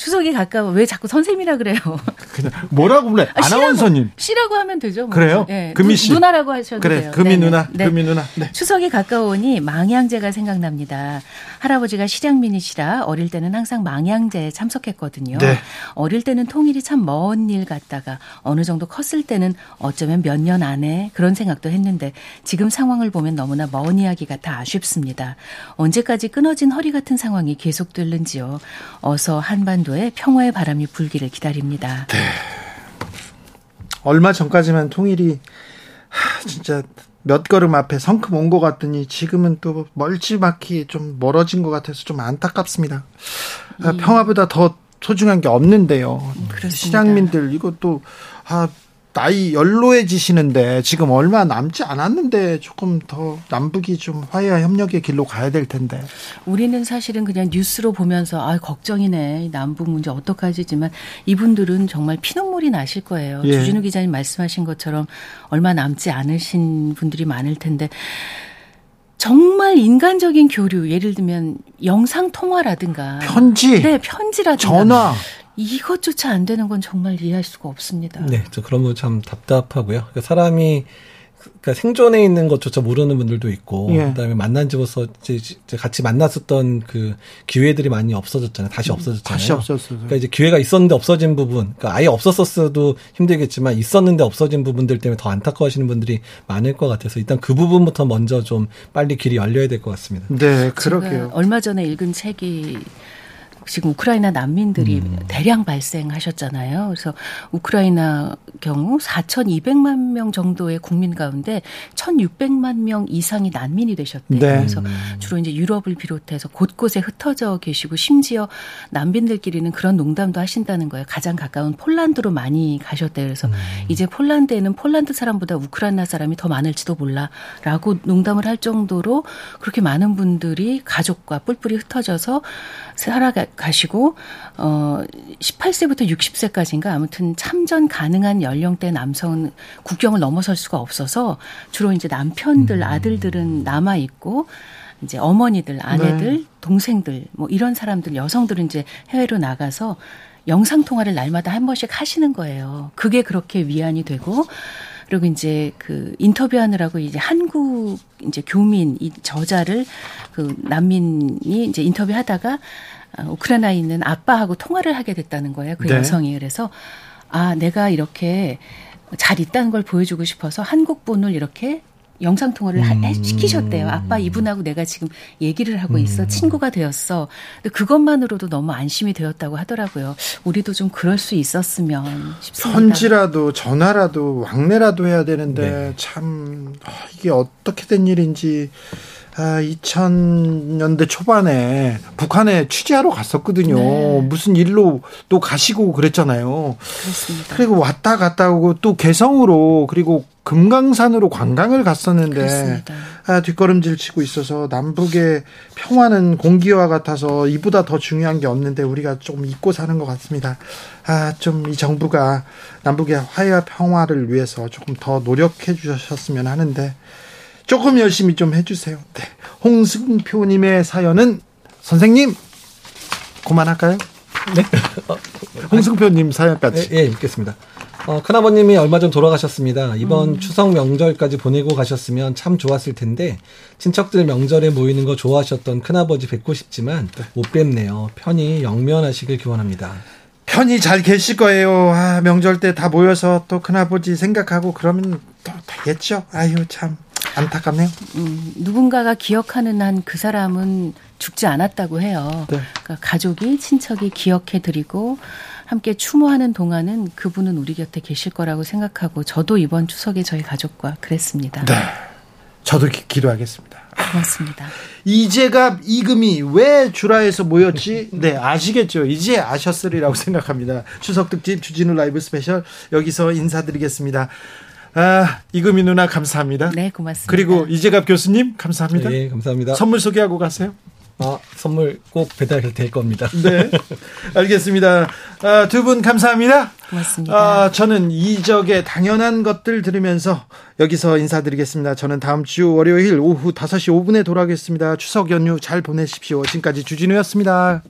추석이 가까워 왜 자꾸 선생님이라 그래요? 그냥 뭐라고 불래? 아, 아나운서님. 씨라고 하면 되죠. 뭐. 그래요? 네. 금희 씨. 누나라고 하셔도 그래, 돼요. 금희 누나. 네. 금희 누나. 네. 추석이 가까우니 망향제가 생각납니다. 할아버지가 실향민이시라 어릴 때는 항상 망향제에 참석했거든요. 네. 어릴 때는 통일이 참 먼 일 같다가 어느 정도 컸을 때는 어쩌면 몇 년 안에 그런 생각도 했는데 지금 상황을 보면 너무나 먼 이야기 같아 아쉽습니다. 언제까지 끊어진 허리 같은 상황이 계속될는지요. 어서 한반도 한반도에 평화의 바람이 불기를 기다립니다. 네. 얼마 전까지만 통일이 하, 진짜 몇 걸음 앞에 성큼 온 것 같더니 지금은 또 멀찌막히 좀 멀어진 것 같아서 좀 안타깝습니다. 아, 평화보다 더 소중한 게 없는데요. 그렇습니다. 시장민들 이것도 아 나이 연로해지시는데 지금 얼마 남지 않았는데 조금 더 남북이 좀 화해와 협력의 길로 가야 될 텐데. 우리는 사실은 그냥 뉴스로 보면서 아 걱정이네 남북 문제 어떡하지지만 이분들은 정말 피눈물이 나실 거예요. 예. 주진우 기자님 말씀하신 것처럼 얼마 남지 않으신 분들이 많을 텐데. 정말 인간적인 교류, 예를 들면 영상 통화라든가 편지, 네 편지라든가 전화 이것조차 안 되는 건 정말 이해할 수가 없습니다. 네, 저 그런 거 참 답답하고요. 그러니까 사람이 그러니까 생존에 있는 것조차 모르는 분들도 있고 예. 그다음에 만난 이제 같이 만났었던 그 기회들이 많이 없어졌잖아요. 다시 음, 없어졌잖아요. 다시 없었어요. 그러니까 이제 기회가 있었는데 없어진 부분, 그러니까 아예 없었었어도 힘들겠지만 있었는데 없어진 부분들 때문에 더 안타까워하시는 분들이 많을 것 같아서 일단 그 부분부터 먼저 좀 빨리 길이 열려야 될 것 같습니다. 네, 그러게요. 얼마 전에 읽은 책이 지금 우크라이나 난민들이 음. 대량 발생하셨잖아요. 그래서 우크라이나 경우 4,200만 명 정도의 국민 가운데 1,600만 명 이상이 난민이 되셨대요. 네. 그래서 주로 이제 유럽을 비롯해서 곳곳에 흩어져 계시고 심지어 난민들끼리는 그런 농담도 하신다는 거예요. 가장 가까운 폴란드로 많이 가셨대요. 그래서 음. 이제 폴란드에는 폴란드 사람보다 우크라이나 사람이 더 많을지도 몰라라고 농담을 할 정도로 그렇게 많은 분들이 가족과 뿔뿔이 흩어져서 살아가 시고 어 18세부터 60세까지인가 아무튼 참전 가능한 연령대 남성은 국경을 넘어설 수가 없어서 주로 이제 남편들 음. 아들들은 남아 있고 이제 어머니들, 아내들, 네. 동생들 뭐 이런 사람들 여성들은 이제 해외로 나가서 영상 통화를 날마다 한 번씩 하시는 거예요. 그게 그렇게 위안이 되고 그리고 이제 그 인터뷰하느라고 이제 한국 이제 교민 이 저자를 그 난민이 이제 인터뷰하다가 아, 우크라이나에 있는 아빠하고 통화를 하게 됐다는 거예요. 그 네. 여성이 그래서 아 내가 이렇게 잘 있다는 걸 보여주고 싶어서 한국 분을 이렇게 영상 통화를 음. 시키셨대요. 아빠 이분하고 내가 지금 얘기를 하고 있어. 음. 친구가 되었어. 근데 그것만으로도 너무 안심이 되었다고 하더라고요. 우리도 좀 그럴 수 있었으면 싶습니다. 편지라도 전화라도 왕래라도 해야 되는데 네. 참 아, 이게 어떻게 된 일인지 아, 2000년대 초반에 북한에 취재하러 갔었거든요. 네. 무슨 일로 또 가시고 그랬잖아요. 그렇습니다. 그리고 왔다 갔다 오고 또 개성으로 그리고 금강산으로 관광을 갔었는데 아, 뒷걸음질 치고 있어서 남북의 평화는 공기와 같아서 이보다 더 중요한 게 없는데 우리가 좀 잊고 사는 것 같습니다. 아, 좀 이 정부가 남북의 화해와 평화를 위해서 조금 더 노력해 주셨으면 하는데 조금 열심히 좀 해주세요. 네. 홍승표님의 사연은 선생님 그만할까요? 네. 홍승표님 사연까지. 예, 예 읽겠습니다. 어, 큰아버님이 얼마 전 돌아가셨습니다. 이번 음. 추석 명절까지 보내고 가셨으면 참 좋았을 텐데 친척들 명절에 모이는 거 좋아하셨던 큰아버지 뵙고 싶지만 네. 못 뵙네요. 편히 영면하시길 기원합니다. 편히 잘 계실 거예요. 아, 명절 때 다 모여서 또 큰아버지 생각하고 그러면 또 되겠죠. 아유 참. 안타깝네요. 음, 누군가가 기억하는 한 그 사람은 죽지 않았다고 해요. 네. 그러니까 가족이 친척이 기억해 드리고 함께 추모하는 동안은 그분은 우리 곁에 계실 거라고 생각하고 저도 이번 추석에 저희 가족과 그랬습니다. 네. 저도 기, 도하겠습니다 고맙습니다. 이재갑 이금희 왜 주라에서 모였지? 네, 아시겠죠? 이제 아셨으리라고 생각합니다. 추석 특집 주진우 라이브 스페셜 여기서 인사드리겠습니다. 아, 이금희 누나 감사합니다. 네, 고맙습니다. 그리고 이재갑 교수님 감사합니다. 네, 감사합니다. 선물 소개하고 가세요. 아, 선물 꼭 배달될 겁니다. 네. 알겠습니다. 아, 두 분 감사합니다. 고맙습니다. 아, 저는 이적의 당연한 것들 들으면서 여기서 인사드리겠습니다. 저는 다음 주 월요일 오후 5시 5분에 돌아오겠습니다. 추석 연휴 잘 보내십시오. 지금까지 주진우였습니다.